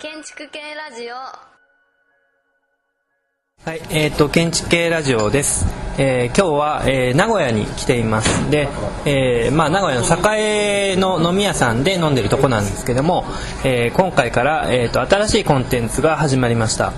建築系ラジオはい、えっ、と建築系ラジオです。えー今日は、えー名古屋に来ています。で、えーまあ名古屋の栄の飲み屋さんで飲んでるとこなんですけども、えー今回からえっ、と新しいコンテンツが始まりました。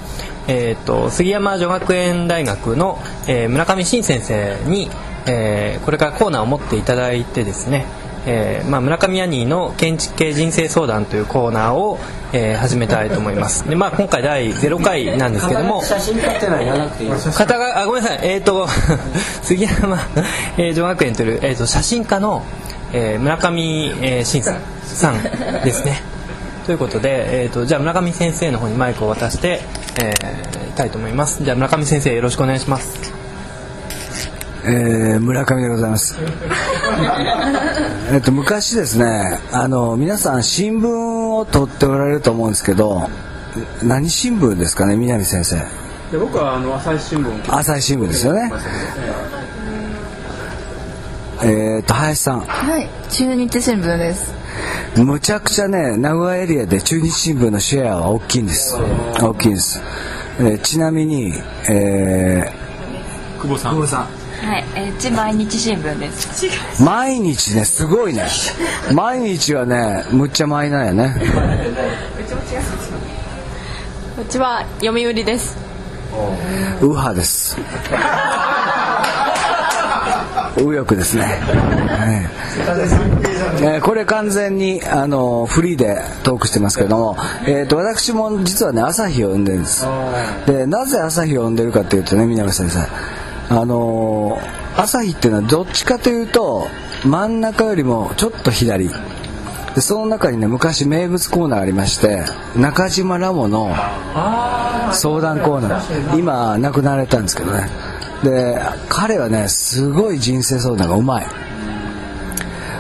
えっ、と杉山女学園大学の、えー村上真先生に、えーこれからコーナーを持っていただいてですね。えーまあ、村上アニーの建築系人生相談というコーナーを、えー始めたいと思います。で、まあ、今回第0回なんですけども写真撮っての？はいらなくてい？があごめんなさい。えっ、と 杉山、えー女学園という、えー、と写真家の、えー村上、えー、真さんですねということで、えー、とじゃあ村上先生の方にマイクを渡して、えー、たいと思いますじゃあ村上先生よろしくお願いしますえー村上でございます。えっと昔ですね、あの皆さん新聞を取っておられると思うんですけど、何新聞ですかね、南先生。で僕はあの朝日新聞朝日新聞ですよね。えっと林さん、はい、中日新聞です。むちゃくちゃね名古屋エリアで中日新聞のシェアは大きいんです。大きいんです。えーちなみに、え久保さんはい、えー、ち毎日新聞です。ー毎日ねすごいね。毎日はねむっちゃマイナーやね。うちは読売です。右派です。右翼ですね。はい。えーこれ完全にあのフリーでトークしてますけども、えー、と私も実はね朝日を読んでるんです。でなぜ朝日を読んでるかっていうとね南先生、あのー朝日っていうのはどっちかというと真ん中よりもちょっと左。でその中にね昔名物コーナーありまして中島ラモの相談コーナー。今亡くなられたんですけどねで彼はねすごい人生相談がうまい。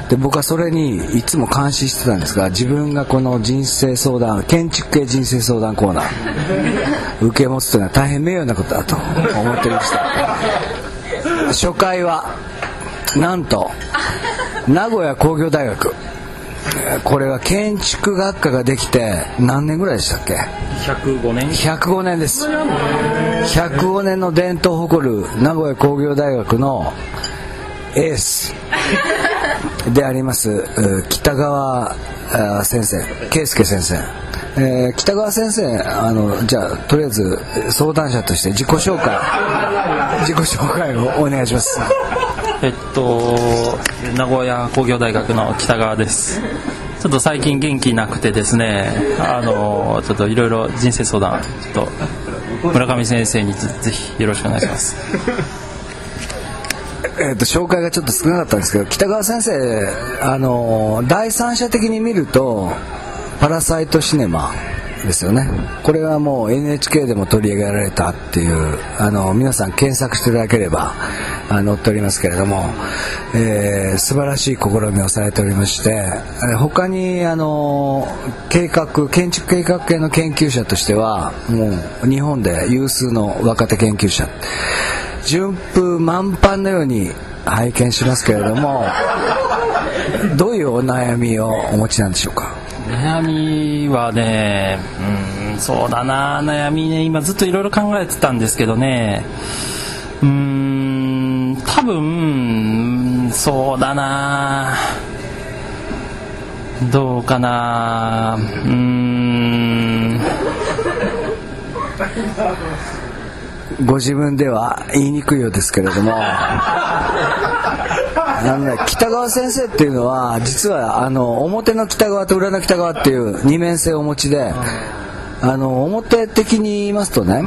で僕はそれにいつも監視してたんですが自分がこの人生相談建築系人生相談コーナー 受け持つというのは大変名誉なことだと思っていました。初回はなんと名古屋工業大学これは建築学科ができて何年ぐらいでしたっけ？105年。105年です。105年の伝統を誇る名古屋工業大学のエースでありますう北川あ先生圭介先生。えー北川先生あのじゃあとりあえず相談者として自己紹介自己紹介をお願いしますえっと、名古屋工業大学の北川です。ちょっと最近元気なくてですね、あの、ちょっといろいろ人生相談、ちょっと村上先生にぜひよろしくお願いします。えー、と紹介がちょっと少なかったんですけど北川先生あの第三者的に見ると「パラサイトシネマ」ですよね。これはもう NHK でも取り上げられたっていうあの皆さん検索していただければあ載っておりますけれども、えー素晴らしい試みをされておりましてえ他にあの計画建築計画系の研究者としてはもう日本で有数の若手研究者。順風満帆のように拝見しますけれどもどういうお悩みをお持ちなんでしょうか？悩みはね、うん、そうだな、悩みね、今ずっといろいろ考えてたんですけどね、うん、多分、そうだな、どうかな、うん、ご自分では言いにくいようですけれども。あのね、北川先生っていうのは実はあの表の北側と裏の北側っていう二面性をお持ちであの表的に言いますとね、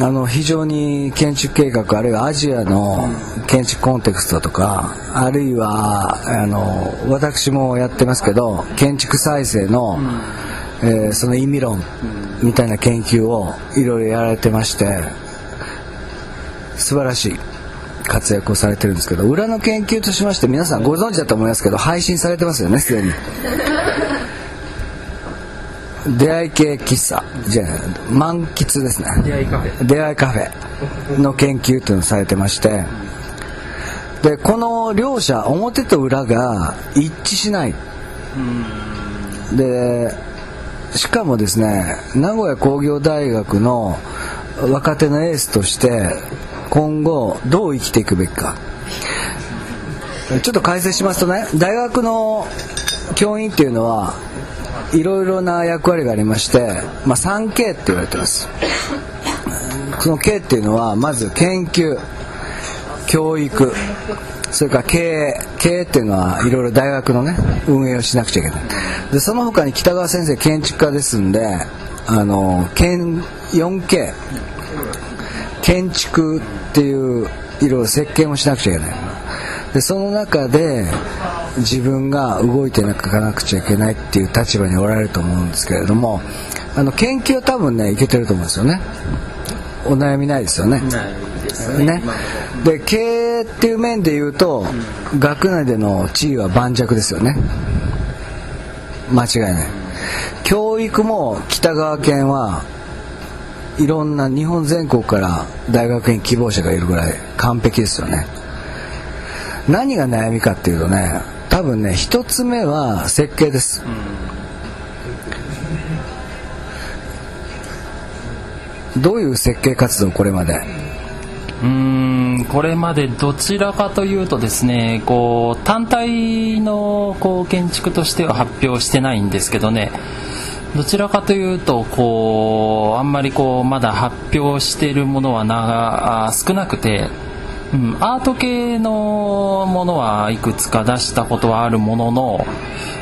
あの非常に建築計画あるいはアジアの建築コンテクストとかあるいはあの私もやってますけど建築再生の、えーその意味論みたいな研究をいろいろやられてまして素晴らしい活躍をされてるんですけど裏の研究としまして皆さんご存知だと思いますけど配信されてますよねすでに。出会い系喫茶じゃ満喫ですね。出会いカフェ。出会いカフェの研究というのをされてましてでこの両者表と裏が一致しない。でしかもですね名古屋工業大学の若手のエースとして今後どう生きていくべきか。ちょっと解説しますとね大学の教員っていうのはいろいろな役割がありまして、まあ、3K って言われてます。その K っていうのはまず研究教育それから経営経営っていうのはいろいろ大学のね運営をしなくちゃいけない。でその他に北川先生建築家ですんであの 4K 建築っていういろいろ設計もしなくちゃいけないでその中で自分が動いていかなくちゃいけないっていう立場におられると思うんですけれどもあの研究は多分ねいけてると思うんですよね。お悩みないですよね。ね。で経営っていう面で言うと、学内での地位は盤石ですよね。間違いない。教育も北川県はいろんな日本全国から大学院希望者がいるぐらい完璧ですよね。何が悩みかっていうとね多分ね一つ目は設計です、どういう設計活動これまで？うんこれまでどちらかというとですねこう単体のこう建築としては発表してないんですけどね。どちらかというとこうあんまりこうまだ発表しているものはなあ少なくて、うん、アート系のものはいくつか出したことはあるものの、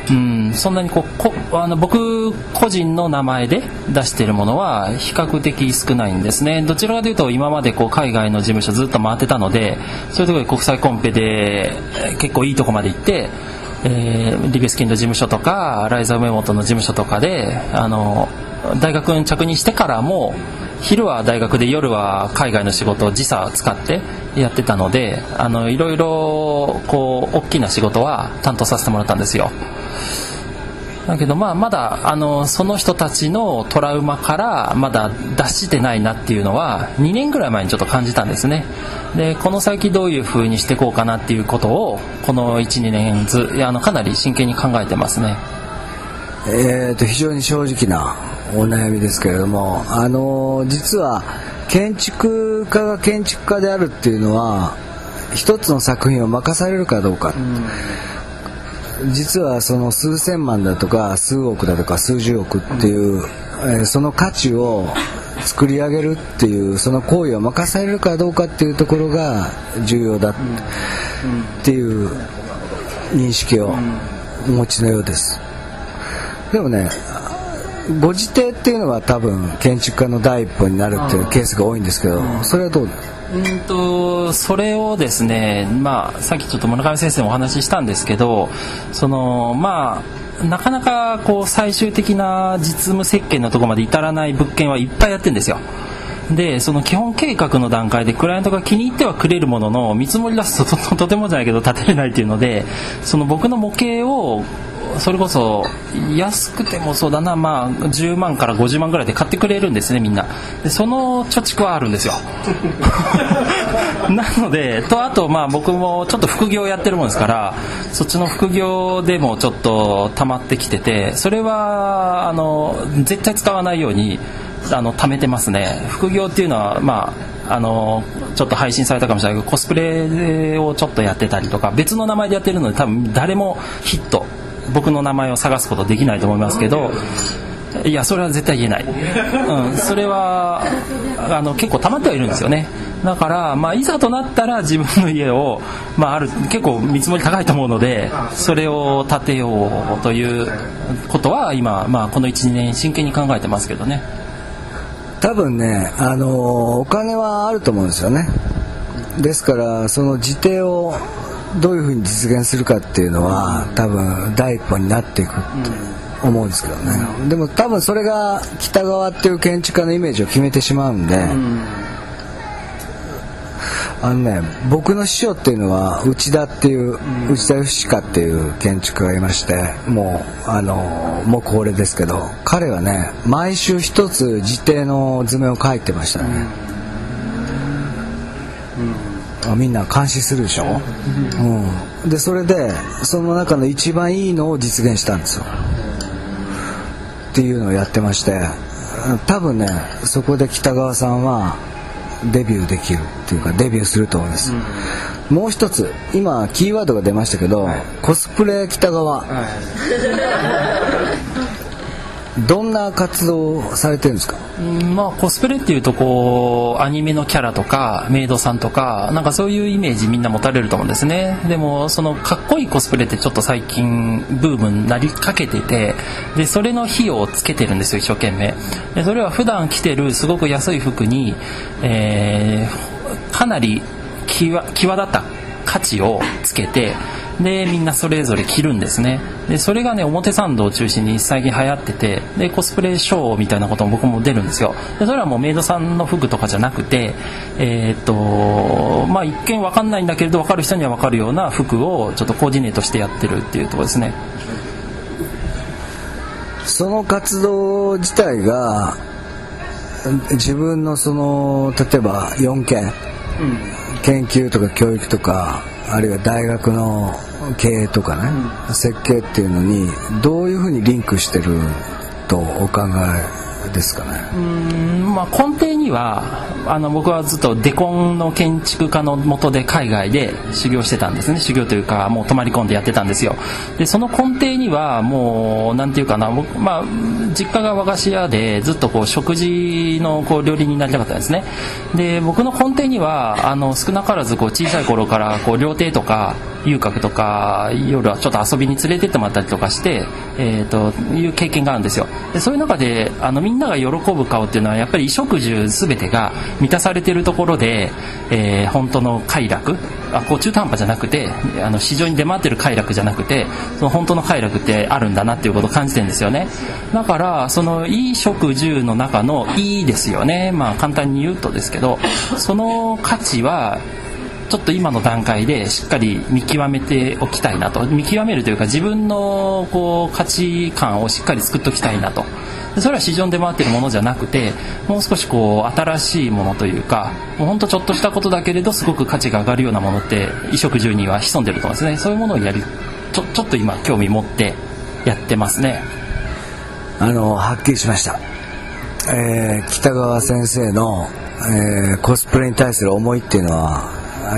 うん、そんなにこうこあの僕個人の名前で出しているものは比較的少ないんですね。どちらかというと今までこう海外の事務所ずっと回ってたのでそういうところで国際コンペで結構いいとこまで行って、えーリベスキンの事務所とかライザーメモトの事務所とかであの大学に着任してからも昼は大学で夜は海外の仕事を時差使ってやってたのであのいろいろこう大きな仕事は担当させてもらったんですよ。だけどまあまだあのその人たちのトラウマからまだ脱してないなっていうのは2年ぐらい前にちょっと感じたんですね。でこの先どういう風にしていこうかなっていうことをこの12年ずいやあのかなり真剣に考えてますね。えー、と非常に正直なお悩みですけれども、あのー実は建築家が建築家であるっていうのは一つの作品を任されるかどうか、実はその数千万だとか数億だとか数十億っていう、えーその価値を作り上げるっていうその行為を任されるかどうかっていうところが重要だっていう認識をお持ちのようです。でもねご自邸っていうのは多分建築家の第一歩になるっていうケースが多いんですけど、それはどううんとそれをですね、まあ、さっきちょっと村上先生もお話ししたんですけどそのまあなかなかこう最終的な実務設計のところまで至らない物件はいっぱいやってるんですよ。でその基本計画の段階でクライアントが気に入ってはくれるものの見積もり出すとととてもじゃないけど建てれないっていうのでその僕の模型をそれこそ安くてもそうだな、まあ、10万から50万ぐらいで買ってくれるんですねみんな。でその貯蓄はあるんですよ。なのでとあとまあ僕もちょっと副業やってるもんですからそっちの副業でもちょっと溜まってきててそれはあの絶対使わないようにあの貯めてますね。副業っていうのはまああのちょっと配信されたかもしれないけどコスプレをちょっとやってたりとか別の名前でやってるので多分誰もヒット僕の名前を探すことできないと思いますけどいやそれは絶対言えない、うん、それはあの結構溜まってはいるんですよね。だから、まあ、いざとなったら自分の家を、まあ、ある結構見積もり高いと思うのでそれを建てようということは今、まあ、この12年真剣に考えてますけどね。多分ね、あのお金はあると思うんですよね。ですからその自邸をどういうふうに実現するかっていうのは多分第一歩になっていくって思うんですけどね、でも多分それが北川っていう建築家のイメージを決めてしまうんで、あのね僕の師匠っていうのは内田っていう、内田義香っていう建築家がいましてもうあのもう高齢ですけど彼はね毎週一つ自邸の図面を描いてましたね、みんな監視するでしょ、うん、でそれでその中の一番いいのを実現したんですよ。っていうのをやってまして多分ねそこで北川さんはデビューできるっていうかデビューすると思います、もう一つ今キーワードが出ましたけど、コスプレ北川、どんな活動をされてるんですか？うんまあコスプレっていうとこうアニメのキャラとかメイドさんとかなんかそういうイメージみんな持たれると思うんですね。でもそのかっこいいコスプレってちょっと最近ブームになりかけててでそれの費用をつけてるんですよ一生懸命。でそれは普段着てるすごく安い服に、えーかなり際際立った価値をつけてでみんなそれぞれ着るんですね。でそれがね表参道を中心に最近流行っててでコスプレショーみたいなことも僕も出るんですよ。でそれはもうメイドさんの服とかじゃなくてえーっとまあ一見わかんないんだけれど分かる人には分かるような服をちょっとコーディネートしてやってるっていうところですね。その活動自体が自分のその例えば4件、研究とか教育とかあるいは大学の経営とかね、設計っていうのにどういうふうにリンクしてるとお考えですかね？うんまあ、根底にはあの僕はずっとデコンの建築家の下で海外で修行してたんですね。修行というかもう泊まり込んでやってたんですよ。でその根底にはもうなんていうかな僕、まあ、実家が和菓子屋でずっとこう食事のこう料理人になりたかったんですね。で僕の根底にはあの少なからずこう小さい頃からこう料亭とか遊郭とか夜はちょっと遊びに連れてってもらったりとかして、えー、という経験があるんですよ。でそういう中であのみんなが喜ぶ顔っていうのはやっぱり衣食住全てが満たされてるところで、えー本当の快楽あこう中途半端じゃなくてあの市場に出回ってる快楽じゃなくてその本当の快楽ってあるんだなっていうことを感じてるんですよね。だからその衣食住の中の「いい」ですよね。まあ簡単に言うとですけどその価値はちょっと今の段階でしっかり見極めておきたいなと。見極めるというか自分のこう価値観をしっかり作っておきたいなと。それは市場で回ってるものじゃなくてもう少しこう新しいものというかもうほんとちょっとしたことだけれどすごく価値が上がるようなものって衣食住には潜んでると思うんですね。そういうものをやりちょちょっと今興味持ってやってますね。あのはっきりしました、えー北川先生の、えーコスプレに対する思いっていうのは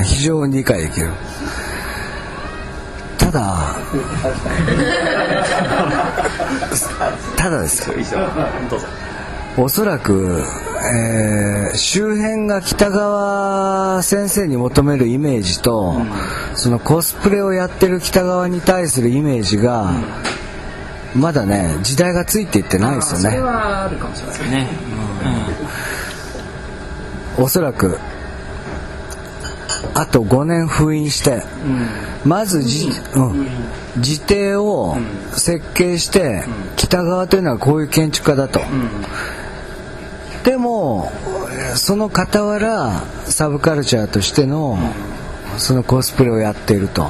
非常に理解できる。ただただですよおそらく、えー周辺が北川先生に求めるイメージと、そのコスプレをやってる北川に対するイメージが、まだね時代がついていってないですよね。はあるかもしれないですね、おそらくあと5年封印して、まずじ、うん、自邸を設計して、北側というのはこういう建築家だと、でもその傍らサブカルチャーとしてのそのコスプレをやっていると。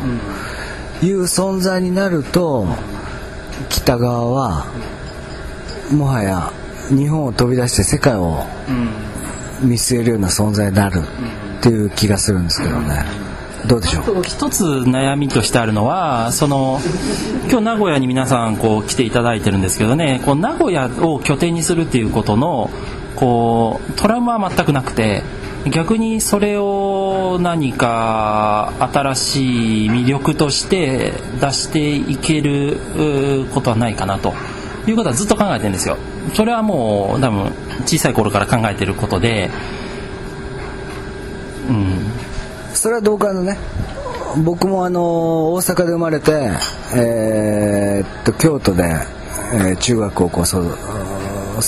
いう存在になると北側はもはや日本を飛び出して世界を見据えるような存在になるっていう気がするんですけどね。どうでしょう？一つ悩みとしてあるのはその今日名古屋に皆さんこう来ていただいてるんですけどねこう名古屋を拠点にするっていうことのこうトラウマは全くなくて逆にそれを何か新しい魅力として出していけることはないかなと。いうことはずっと考えてるんですよ。それはもう多分小さい頃から考えてることでそれは同感のね。僕もあの大阪で生まれて、えーっと京都で、えー中学高校をそう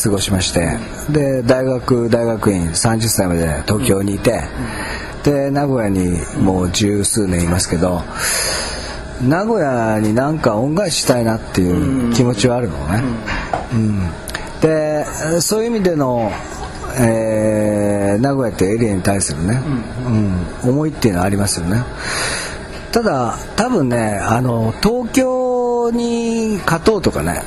過ごしましてで大学大学院30歳まで東京にいて、で名古屋にもう十数年いますけど名古屋になんか恩返ししたいなっていう気持ちはあるのね、うん。でそういう意味での、えー名古屋ってエリアに対するね、うん。思いっていうのはありますよね。ただ多分ねあの東京に勝とうとかね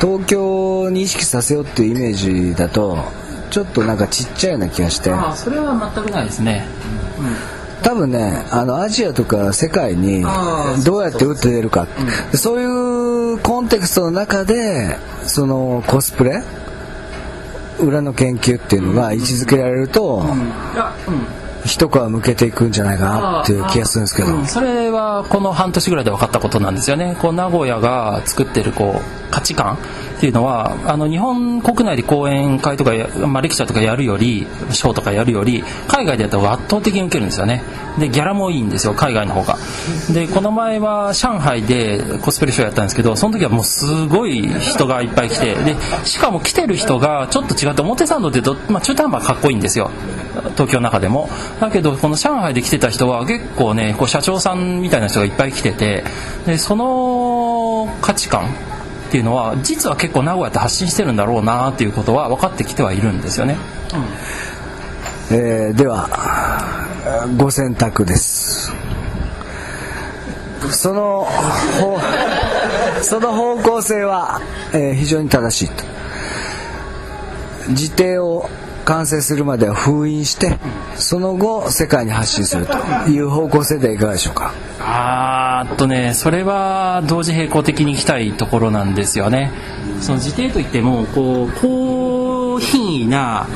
東京に意識させようっていうイメージだとちょっとなんかちっちゃいような気がして。あそれは全くないですね。多分ねあのアジアとか世界にどうやって打って出るかそういうコンテクストの中でそのコスプレ裏の研究っていうのが位置づけられると、いやうん。一皮向けていくんじゃないかなっていう気がするんですけど、うんそれはこの半年ぐらいで分かったことなんですよね。こう名古屋が作ってるこう価値観っていうのはあの日本国内で講演会とか、まあ、レクチャーとかやるよりショーとかやるより海外でやった方が圧倒的に受けるんですよね。でギャラもいいんですよ海外の方が。でこの前は上海でコスプレショーやったんですけどその時はもうすごい人がいっぱい来てでしかも来てる人がちょっと違って表参道って、まあ、中途半端かっこいいんですよ。東京の中でも。だけどこの上海で来てた人は結構ねこう社長さんみたいな人がいっぱい来ててでその価値観っていうのは実は結構名古屋って発信してるんだろうなっていうことは分かってきてはいるんですよね、えーではご選択です。そのその方向性は、えー非常に正しいと。自邸を完成するまでは封印してその後世界に発信すると。いう方向性でいかがでしょうか？あーっとねそれは同時並行的に行きたいところなんですよね。その自邸といってもこう高品位な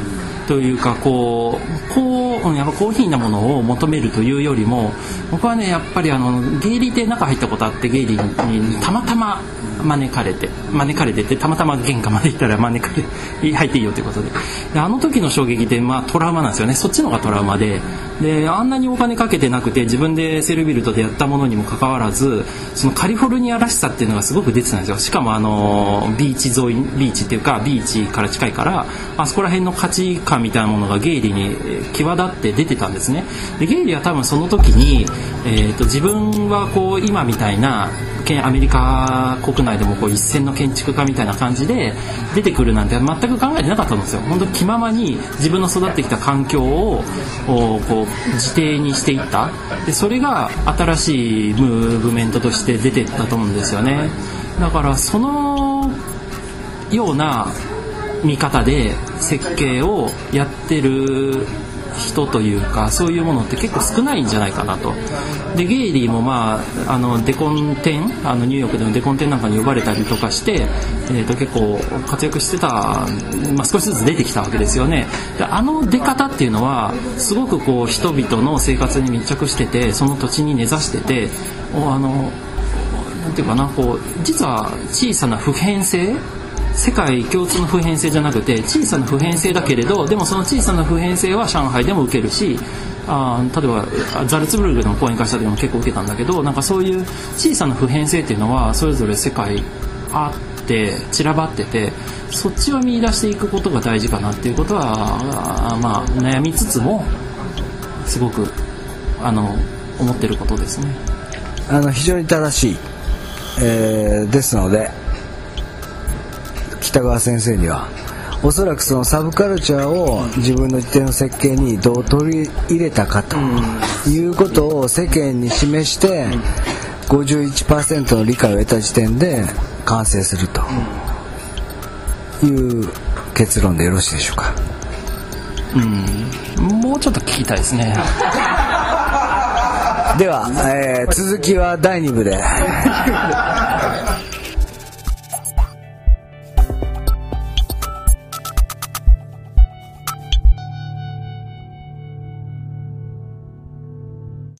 というかこうこうやっぱ高品位なものを求めるというよりも僕はねやっぱりあのゲイリーで中入ったことあってゲイリーにたまたま招かれて招かれててたまたま玄関まで行ったら招かれ入っていいよということで。であの時の衝撃ってまあトラウマなんですよね。そっちの方がトラウマで。であんなにお金かけてなくて自分でセルビルトでやったものにもかかわらずそのカリフォルニアらしさっていうのがすごく出てたんですよ。しかもあのビーチ沿いビーチっていうかビーチから近いからあそこら辺の価値観みたいなものがゲイリーに際立って出てたんですね。でゲイリーは多分その時に、えー、と自分はこう今みたいなアメリカ国内でもこう一線の建築家みたいな感じで出てくるなんて全く考えてなかったんですよ。本当気ままに自分の育ってきた環境をこう自邸にしていった。でそれが新しいムーブメントとして出てったと思うんですよね。だからそのような見方で設計をやってる人というかそういうものって結構少ないんじゃないかなと。でゲイリーもまああのデコン展あのニューヨークでのデコン展なんかに呼ばれたりとかして、えー、と結構活躍してた、まあ、少しずつ出てきたわけですよね。であの出方っていうのはすごくこう人々の生活に密着しててその土地に根ざしててあのなんていうかなこう実は小さな普遍性世界共通の普遍性じゃなくて小さな普遍性だけれどでもその小さな普遍性は上海でも受けるしあ例えばザルツブルクの講演会した時も結構受けたんだけどなんかそういう小さな普遍性っていうのはそれぞれ世界あって散らばっててそっちを見出していくことが大事かなっていうことはあまあ悩みつつもすごくあの思ってることですね。あの非常に正しい、えーですので北川先生にはおそらくそのサブカルチャーを自分の自邸の設計にどう取り入れたかということを世間に示して51%の理解を得た時点で完成するという結論でよろしいでしょうか？うん。もうちょっと聞きたいですね。では、えー続きは第2部で